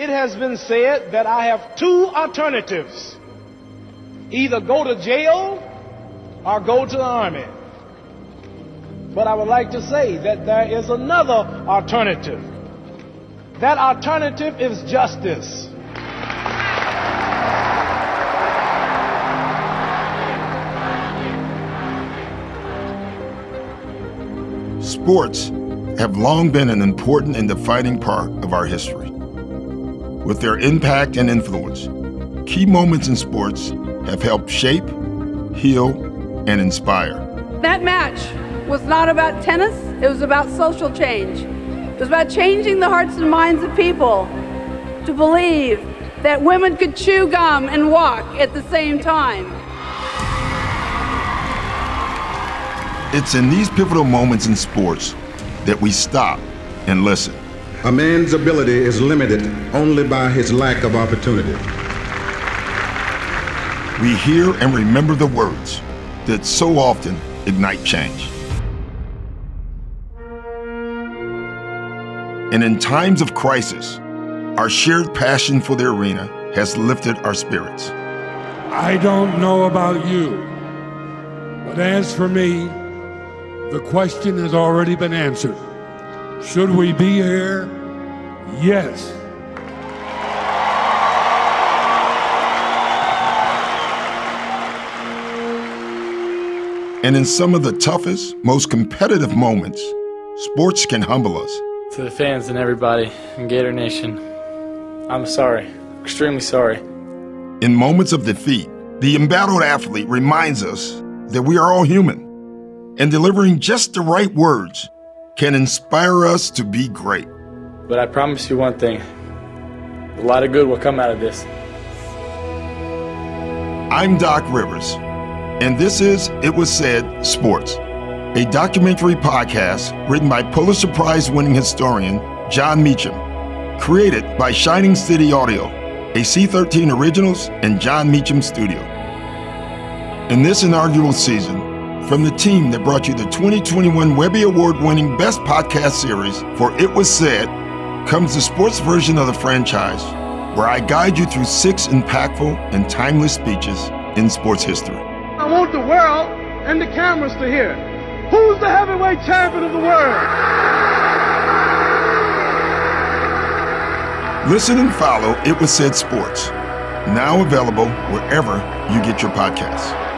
It has been said that I have two alternatives either go to jail or go to the army. But I would like to say that there is another alternative. That alternative is justice. Sports have long been an important and defining part of our history. With their impact and influence, key moments in sports have helped shape, heal, and inspire. That match was not about tennis, it was about social change. It was about changing the hearts and minds of people to believe that women could chew gum and walk at the same time. It's in these pivotal moments in sports that we stop and listen. A man's ability is limited only by his lack of opportunity. We hear and remember the words that so often ignite change. And in times of crisis, our shared passion for the arena has lifted our spirits. I don't know about you, but as for me, the question has already been answered. Should we be here? Yes. And in some of the toughest, most competitive moments, sports can humble us. To the fans and everybody in Gator Nation, I'm sorry, extremely sorry. In moments of defeat, the embattled athlete reminds us that we are all human, and delivering just the right words can inspire us to be great. But I promise you one thing a lot of good will come out of this. I'm Doc Rivers, and this is It Was Said Sports, a documentary podcast written by Pulitzer Prize winning historian Jon Meacham, created by Shining City Audio, a C13 Originals and Jon Meacham studio. In this inaugural season, from the team that brought you the 2021 Webby Award winning Best Podcast Series for It Was Said comes the sports version of the franchise, where I guide you through six impactful and timeless speeches in sports history. I want the world and the cameras to hear. Who's the heavyweight champion of the world? Listen and follow It Was Said Sports, now available wherever you get your podcasts.